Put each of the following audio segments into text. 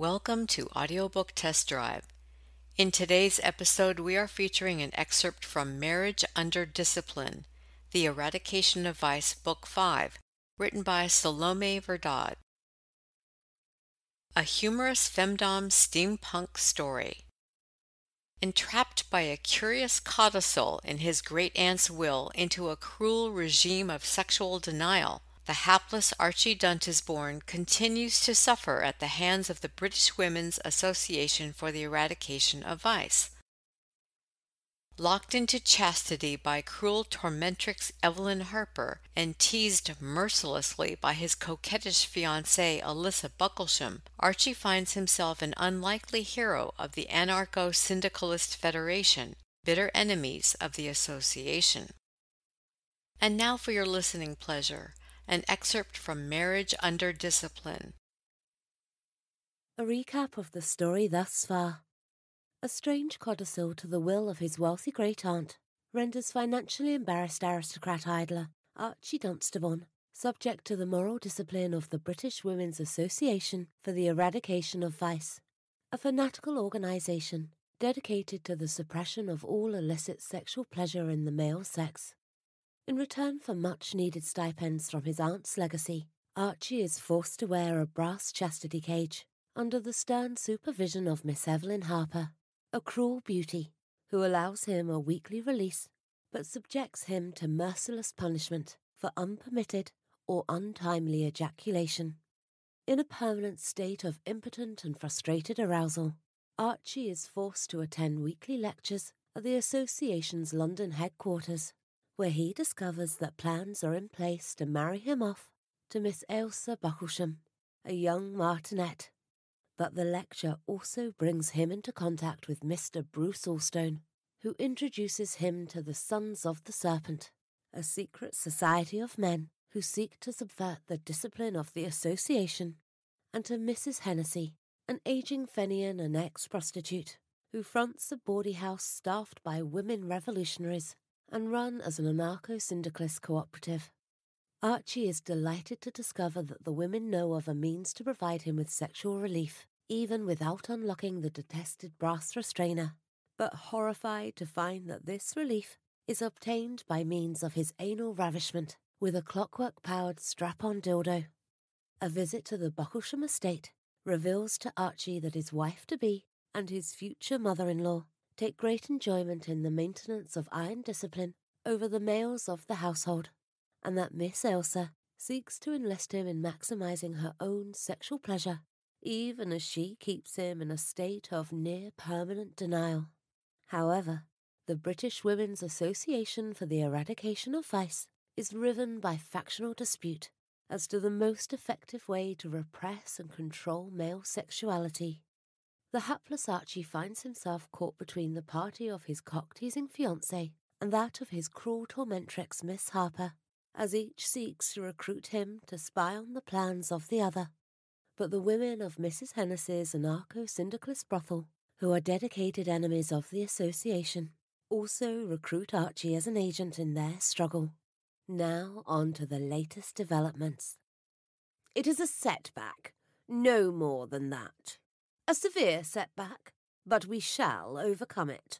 Welcome to Audiobook Test Drive. In today's episode, we are featuring an excerpt from Marriage Under Discipline The Eradication of Vice, Book 5, written by Salome Verdad. A humorous femdom steampunk story. Entrapped by a curious codicil in his great aunt's will into a cruel regime of sexual denial, the hapless Archie Duntisborne continues to suffer at the hands of the British Women's Association for the Eradication of Vice. Locked into chastity by cruel tormentrix Evelyn Harper and teased mercilessly by his coquettish fiancée Alyssa Bucklesham, Archie finds himself an unlikely hero of the Anarcho Syndicalist Federation, bitter enemies of the association. And now for your listening pleasure an excerpt from Marriage Under Discipline. A recap of the story thus far. A strange codicil to the will of his wealthy great aunt renders financially embarrassed aristocrat idler Archie Dunstable subject to the moral discipline of the British Women's Association for the Eradication of Vice, a fanatical organisation dedicated to the suppression of all illicit sexual pleasure in the male sex. In return for much needed stipends from his aunt's legacy, Archie is forced to wear a brass chastity cage under the stern supervision of Miss Evelyn Harper, a cruel beauty who allows him a weekly release but subjects him to merciless punishment for unpermitted or untimely ejaculation. In a permanent state of impotent and frustrated arousal, Archie is forced to attend weekly lectures at the Association's London headquarters where he discovers that plans are in place to marry him off to Miss Ailsa Bucklesham, a young martinet. But the lecture also brings him into contact with Mr. Bruce Allstone, who introduces him to the Sons of the Serpent, a secret society of men who seek to subvert the discipline of the association, and to Mrs. Hennessy, an aging Fenian and ex prostitute, who fronts a bawdy house staffed by women revolutionaries and run as an anarcho syndicalist cooperative. Archie is delighted to discover that the women know of a means to provide him with sexual relief, even without unlocking the detested brass restrainer, but horrified to find that this relief is obtained by means of his anal ravishment with a clockwork powered strap on dildo. A visit to the Bucklesham estate reveals to Archie that his wife to be and his future mother in law take great enjoyment in the maintenance of iron discipline over the males of the household, and that Miss Ailsa seeks to enlist him in maximizing her own sexual pleasure, even as she keeps him in a state of near permanent denial. However, the British Women's Association for the Eradication of Vice is riven by factional dispute as to the most effective way to repress and control male sexuality the hapless Archie finds himself caught between the party of his cock-teasing fiancée and that of his cruel tormentrix Miss Harper, as each seeks to recruit him to spy on the plans of the other. But the women of Mrs. Hennessy's anarcho-syndicalist brothel, who are dedicated enemies of the association, also recruit Archie as an agent in their struggle. Now on to the latest developments. It is a setback, no more than that, a severe setback, but we shall overcome it.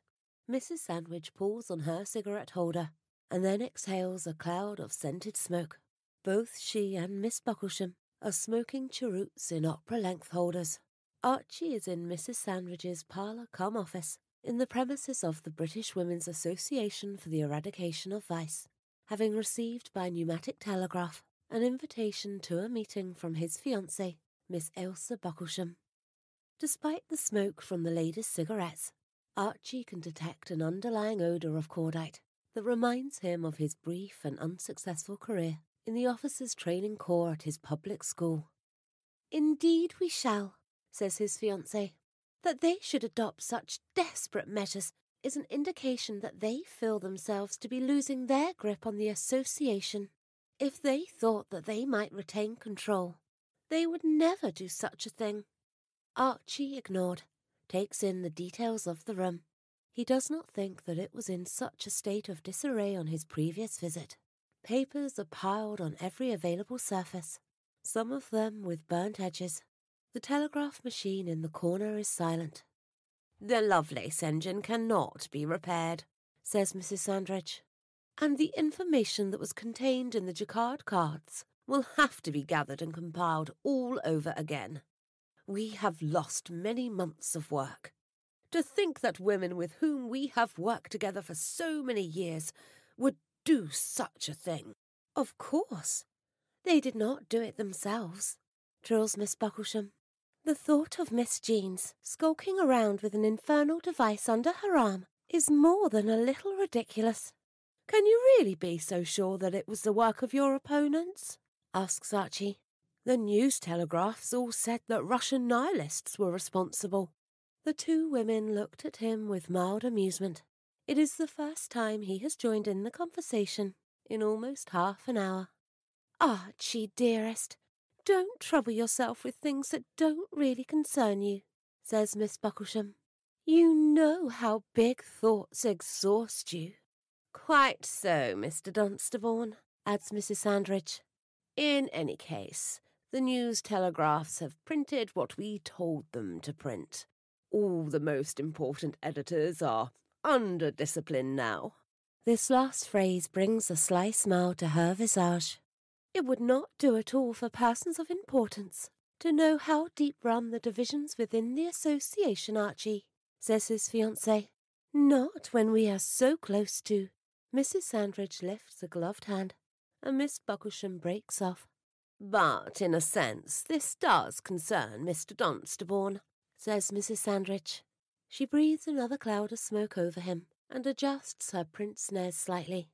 Mrs. Sandridge pulls on her cigarette holder and then exhales a cloud of scented smoke. Both she and Miss Bucklesham are smoking cheroots in opera length holders. Archie is in Mrs. Sandridge's parlour come office in the premises of the British Women's Association for the Eradication of Vice, having received by pneumatic telegraph an invitation to a meeting from his fiancée, Miss Ailsa Bucklesham. Despite the smoke from the latest cigarettes, Archie can detect an underlying odour of cordite that reminds him of his brief and unsuccessful career in the officers' training corps at his public school. Indeed, we shall, says his fiancée. That they should adopt such desperate measures is an indication that they feel themselves to be losing their grip on the association. If they thought that they might retain control, they would never do such a thing. Archie ignored, takes in the details of the room. He does not think that it was in such a state of disarray on his previous visit. Papers are piled on every available surface, some of them with burnt edges. The telegraph machine in the corner is silent. The Lovelace engine cannot be repaired, says Mrs. Sandridge. And the information that was contained in the Jacquard cards will have to be gathered and compiled all over again. We have lost many months of work. To think that women with whom we have worked together for so many years would do such a thing. Of course. They did not do it themselves, drills Miss Bucklesham. The thought of Miss Jeans skulking around with an infernal device under her arm is more than a little ridiculous. Can you really be so sure that it was the work of your opponents? asks Archie. The news telegraphs all said that Russian nihilists were responsible. The two women looked at him with mild amusement. It is the first time he has joined in the conversation in almost half an hour. Archie, dearest, don't trouble yourself with things that don't really concern you, says Miss Bucklesham. You know how big thoughts exhaust you. Quite so, Mr. Dunsterborne, adds Mrs. Sandridge. In any case, the news telegraphs have printed what we told them to print. All the most important editors are under discipline now. This last phrase brings a sly smile to her visage. It would not do at all for persons of importance to know how deep run the divisions within the association, Archie, says his fiancée. Not when we are so close to. Mrs. Sandridge lifts a gloved hand, and Miss Bucklesham breaks off. But in a sense, this does concern Mr. Dunsterborne says Mrs. Sandridge. She breathes another cloud of smoke over him and adjusts her pince nez slightly.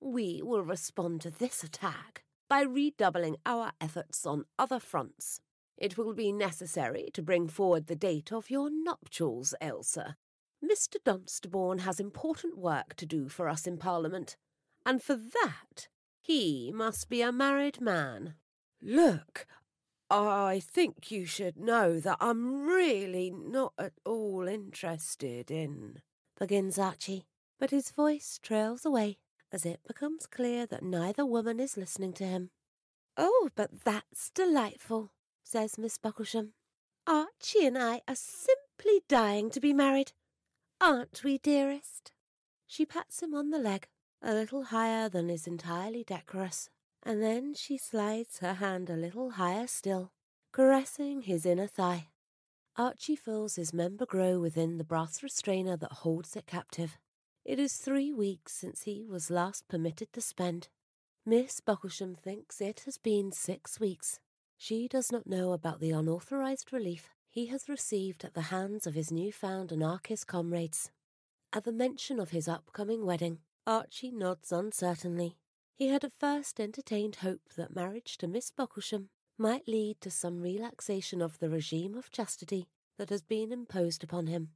We will respond to this attack by redoubling our efforts on other fronts. It will be necessary to bring forward the date of your nuptials, Ailsa. Mr. Dunsterborne has important work to do for us in Parliament, and for that he must be a married man. Look, I think you should know that I'm really not at all interested in. begins Archie, but his voice trails away as it becomes clear that neither woman is listening to him. Oh, but that's delightful, says Miss Bucklesham. Archie and I are simply dying to be married, aren't we, dearest? She pats him on the leg, a little higher than is entirely decorous and then she slides her hand a little higher still, caressing his inner thigh. Archie feels his member grow within the brass restrainer that holds it captive. It is three weeks since he was last permitted to spend. Miss Bucklesham thinks it has been six weeks. She does not know about the unauthorized relief he has received at the hands of his newfound anarchist comrades. At the mention of his upcoming wedding, Archie nods uncertainly. He had at first entertained hope that marriage to Miss Bucklesham might lead to some relaxation of the regime of chastity that has been imposed upon him.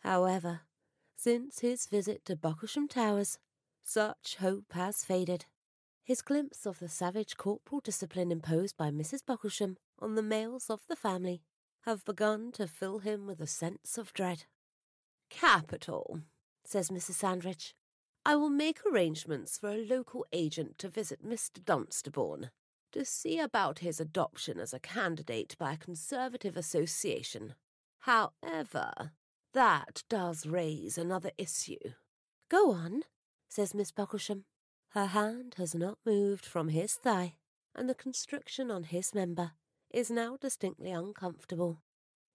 However, since his visit to Bucklesham Towers, such hope has faded. His glimpse of the savage corporal discipline imposed by Mrs. Bucklesham on the males of the family have begun to fill him with a sense of dread. Capital, says Mrs. Sandridge. I will make arrangements for a local agent to visit Mr. Dunsterborne to see about his adoption as a candidate by a Conservative association. However, that does raise another issue. Go on, says Miss Bucklesham. Her hand has not moved from his thigh, and the constriction on his member is now distinctly uncomfortable.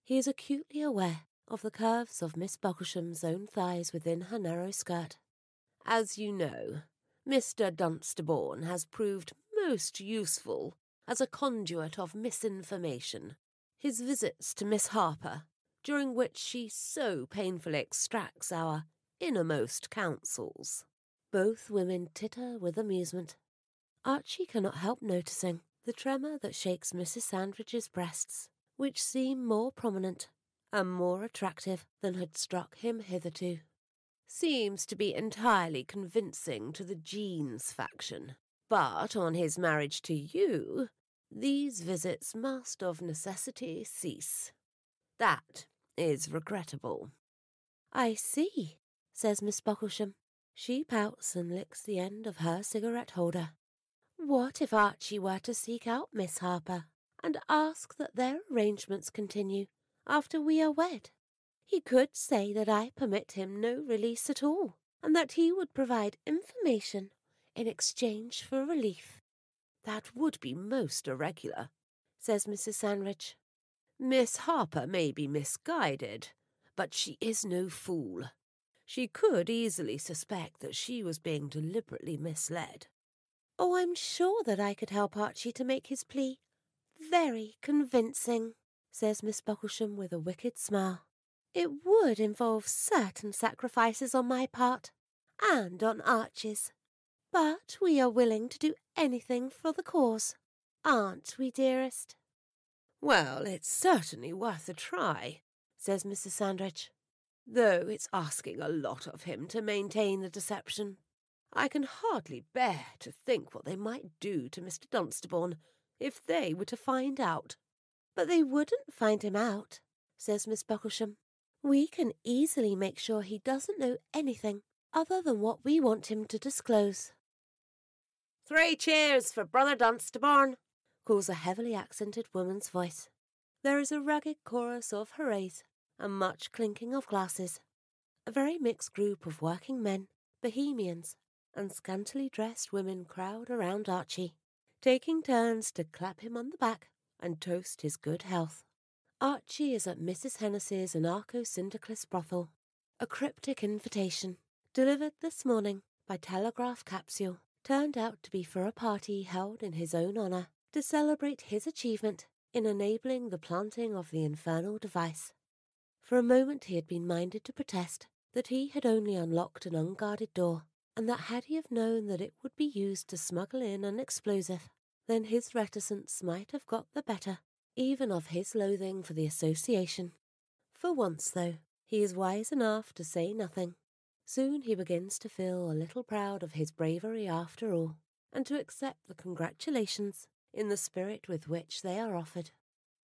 He is acutely aware of the curves of Miss Bucklesham's own thighs within her narrow skirt. As you know, Mr. Dunsterborne has proved most useful as a conduit of misinformation. His visits to Miss Harper, during which she so painfully extracts our innermost counsels. Both women titter with amusement. Archie cannot help noticing the tremor that shakes Mrs. Sandridge's breasts, which seem more prominent and more attractive than had struck him hitherto seems to be entirely convincing to the Jeans faction. But on his marriage to you, these visits must of necessity cease. That is regrettable. I see, says Miss Bucklesham. She pouts and licks the end of her cigarette holder. What if Archie were to seek out Miss Harper and ask that their arrangements continue after we are wed. He could say that I permit him no release at all, and that he would provide information in exchange for relief. That would be most irregular, says Mrs. Sandridge. Miss Harper may be misguided, but she is no fool. She could easily suspect that she was being deliberately misled. Oh, I'm sure that I could help Archie to make his plea very convincing, says Miss Bucklesham with a wicked smile. It would involve certain sacrifices on my part, and on Archie's. But we are willing to do anything for the cause, aren't we, dearest? Well, it's certainly worth a try, says Mrs. Sandridge, though it's asking a lot of him to maintain the deception. I can hardly bear to think what they might do to Mr. Dunsterborne if they were to find out. But they wouldn't find him out, says Miss Bucklesham. We can easily make sure he doesn't know anything other than what we want him to disclose. Three cheers for Brother Dunsterborne, calls a heavily accented woman's voice. There is a ragged chorus of hoorays and much clinking of glasses. A very mixed group of working men, bohemians, and scantily dressed women crowd around Archie, taking turns to clap him on the back and toast his good health. Archie is at Mrs. Hennessy's anarcho syndicalist brothel, a cryptic invitation, delivered this morning by telegraph capsule, turned out to be for a party held in his own honour to celebrate his achievement in enabling the planting of the infernal device. For a moment he had been minded to protest that he had only unlocked an unguarded door, and that had he have known that it would be used to smuggle in an explosive, then his reticence might have got the better even of his loathing for the association. For once, though, he is wise enough to say nothing. Soon he begins to feel a little proud of his bravery after all, and to accept the congratulations in the spirit with which they are offered.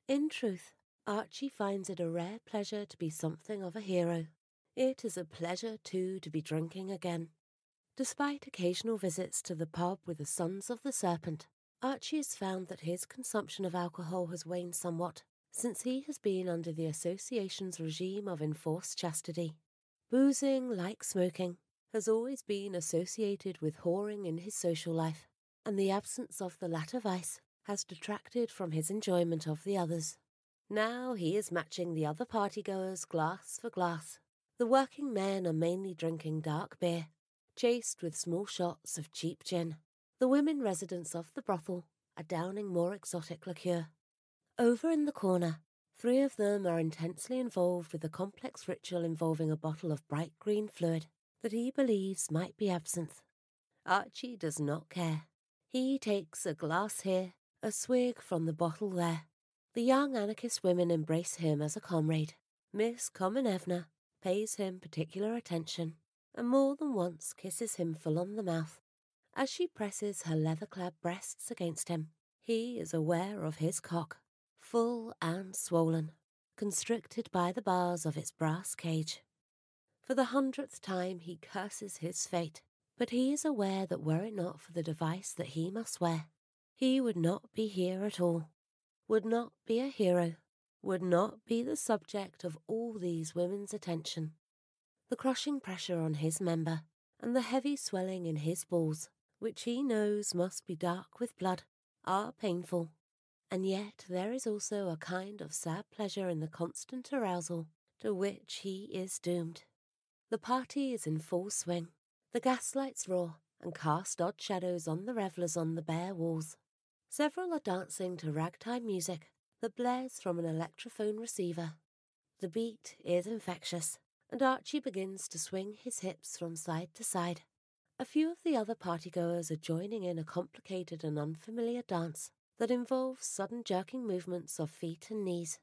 In truth, Archie finds it a rare pleasure to be something of a hero. It is a pleasure, too, to be drinking again. Despite occasional visits to the pub with the Sons of the Serpent, Archie has found that his consumption of alcohol has waned somewhat since he has been under the association's regime of enforced chastity. Boozing, like smoking, has always been associated with whoring in his social life, and the absence of the latter vice has detracted from his enjoyment of the others. Now he is matching the other partygoers glass for glass. The working men are mainly drinking dark beer, chased with small shots of cheap gin. The women residents of the brothel are downing more exotic liqueur. Over in the corner, three of them are intensely involved with a complex ritual involving a bottle of bright green fluid that he believes might be absinthe. Archie does not care. He takes a glass here, a swig from the bottle there. The young anarchist women embrace him as a comrade. Miss Kommenevna pays him particular attention and more than once kisses him full on the mouth. As she presses her leather clad breasts against him, he is aware of his cock, full and swollen, constricted by the bars of its brass cage. For the hundredth time he curses his fate, but he is aware that were it not for the device that he must wear, he would not be here at all, would not be a hero, would not be the subject of all these women's attention. The crushing pressure on his member and the heavy swelling in his balls which he knows must be dark with blood, are painful. And yet there is also a kind of sad pleasure in the constant arousal to which he is doomed. The party is in full swing. The gaslights roar and cast odd shadows on the revellers on the bare walls. Several are dancing to ragtime music that blares from an electrophone receiver. The beat is infectious, and Archie begins to swing his hips from side to side. A few of the other partygoers are joining in a complicated and unfamiliar dance that involves sudden jerking movements of feet and knees.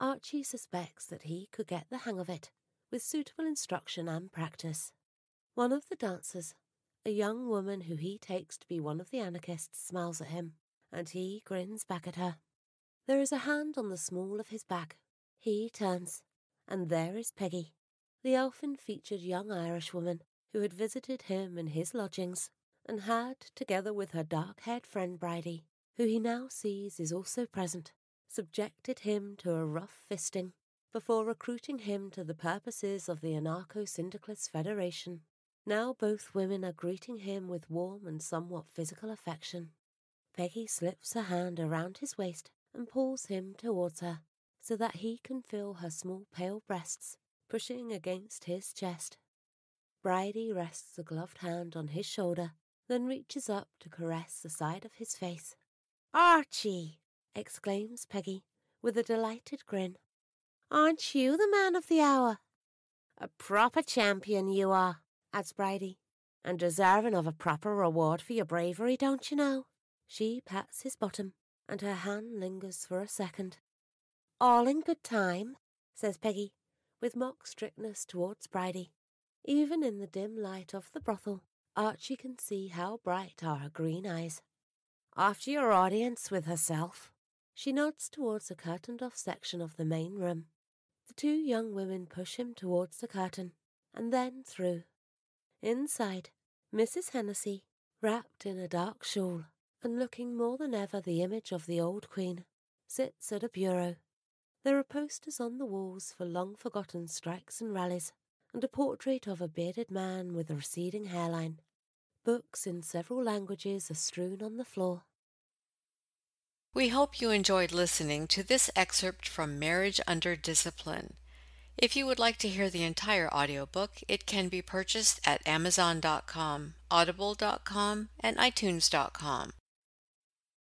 Archie suspects that he could get the hang of it with suitable instruction and practice. One of the dancers, a young woman who he takes to be one of the anarchists, smiles at him, and he grins back at her. There is a hand on the small of his back. He turns, and there is Peggy, the elfin featured young Irishwoman who had visited him in his lodgings, and had, together with her dark haired friend Bridie, who he now sees is also present, subjected him to a rough fisting before recruiting him to the purposes of the Anarcho Syndicalist Federation. Now both women are greeting him with warm and somewhat physical affection. Peggy slips her hand around his waist and pulls him towards her so that he can feel her small pale breasts pushing against his chest. Bridie rests a gloved hand on his shoulder, then reaches up to caress the side of his face. Archie! exclaims Peggy with a delighted grin. Aren't you the man of the hour? A proper champion you are, adds Bridie, and deserving of a proper reward for your bravery, don't you know? She pats his bottom, and her hand lingers for a second. All in good time, says Peggy, with mock strictness towards Bridie. Even in the dim light of the brothel, Archie can see how bright are her green eyes. After your audience with herself, she nods towards a curtained off section of the main room. The two young women push him towards the curtain, and then through. Inside, Mrs. Hennessy, wrapped in a dark shawl, and looking more than ever the image of the old queen, sits at a bureau. There are posters on the walls for long forgotten strikes and rallies, and a portrait of a bearded man with a receding hairline. Books in several languages are strewn on the floor. We hope you enjoyed listening to this excerpt from Marriage Under Discipline. If you would like to hear the entire audiobook, it can be purchased at Amazon.com, Audible.com, and iTunes.com.